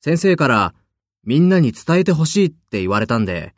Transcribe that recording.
先生からみんなに伝えてほしいって言われたんで、